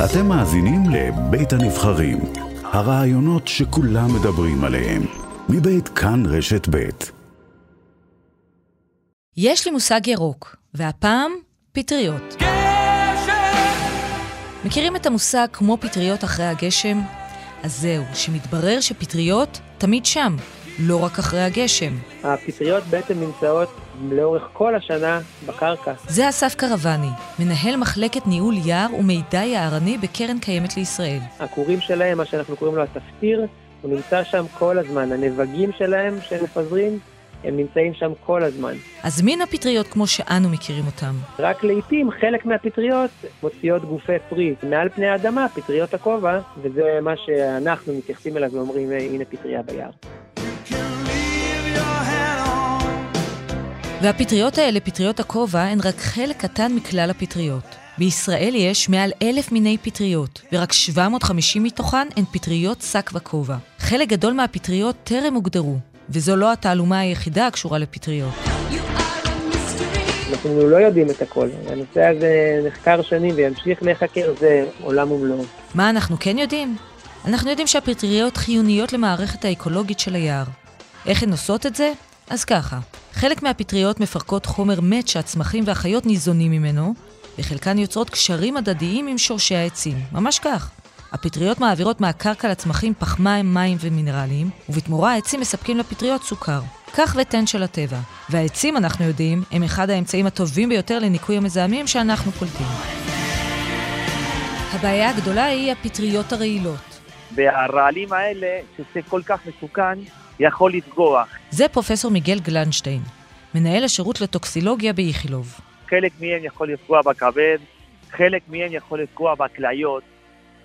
אתם מאזינים לבית הנבחרים, הרעיונות שכולם מדברים עליהם, מבית כאן רשת בית. יש לי מושג ירוק, והפעם פטריות. מכירים את המושג כמו פטריות אחרי הגשם? אז זהו, שמתברר שפטריות תמיד שם, לא רק אחרי הגשם. הפטריות בעצם נמצאות לאורך כל השנה בקרקע. זה אסף קרבני, מנהל מחלקת ניהול יער ומידע יערני בקרן קיימת לישראל. הכורים שלהם, מה שאנחנו קוראים לו התפטיר, הוא נמצא שם כל הזמן. הנבגים שלהם שהם מפזרים, הם נמצאים שם כל הזמן. אז מין הפטריות כמו שאנו מכירים אותם. רק לעיתים חלק מהפטריות מוציאות גופי פרי מעל פני האדמה, פטריות הכובע, וזה מה שאנחנו מתייחסים אליו ואומרים, הנה פטריה ביער. והפטריות האלה, פטריות הכובע, הן רק חלק קטן מכלל הפטריות. בישראל יש מעל אלף מיני פטריות, ורק 750 מתוכן הן פטריות שק וכובע. חלק גדול מהפטריות טרם הוגדרו, וזו לא התעלומה היחידה הקשורה לפטריות. אנחנו לא יודעים את הכל. הנושא הזה נחקר שנים וימשיך להיחקר, זה עולם ומלואו. מה אנחנו כן יודעים? אנחנו יודעים שהפטריות חיוניות למערכת האקולוגית של היער. איך הן עושות את זה? אז ככה, חלק מהפטריות מפרקות חומר מת שהצמחים והחיות ניזונים ממנו, וחלקן יוצרות קשרים הדדיים עם שורשי העצים, ממש כך. הפטריות מעבירות מהקרקע לצמחים פחמיים, מים ומינרלים, ובתמורה העצים מספקים לפטריות סוכר. כך ותן של הטבע. והעצים, אנחנו יודעים, הם אחד האמצעים הטובים ביותר לניקוי המזהמים שאנחנו קולטים. הבעיה הגדולה היא הפטריות הרעילות. והרעלים האלה, שזה כל כך מסוכן, יכול לפגוע. זה פרופסור מיגל גלנשטיין, מנהל השירות לטוקסילוגיה באיכילוב. חלק מהם יכול לפגוע בכבד, חלק מהם יכול לפגוע בכליות,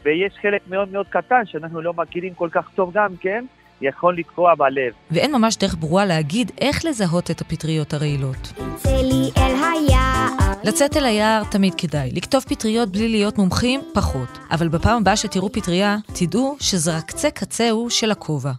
ויש חלק מאוד מאוד קטן שאנחנו לא מכירים כל כך טוב גם כן, יכול לפגוע בלב. ואין ממש דרך ברורה להגיד איך לזהות את הפטריות הרעילות. צאלי אל היער. לצאת אל היער תמיד כדאי, לכתוב פטריות בלי להיות מומחים, פחות. אבל בפעם הבאה שתראו פטריה, תדעו שזה רק קצה קצהו של הכובע.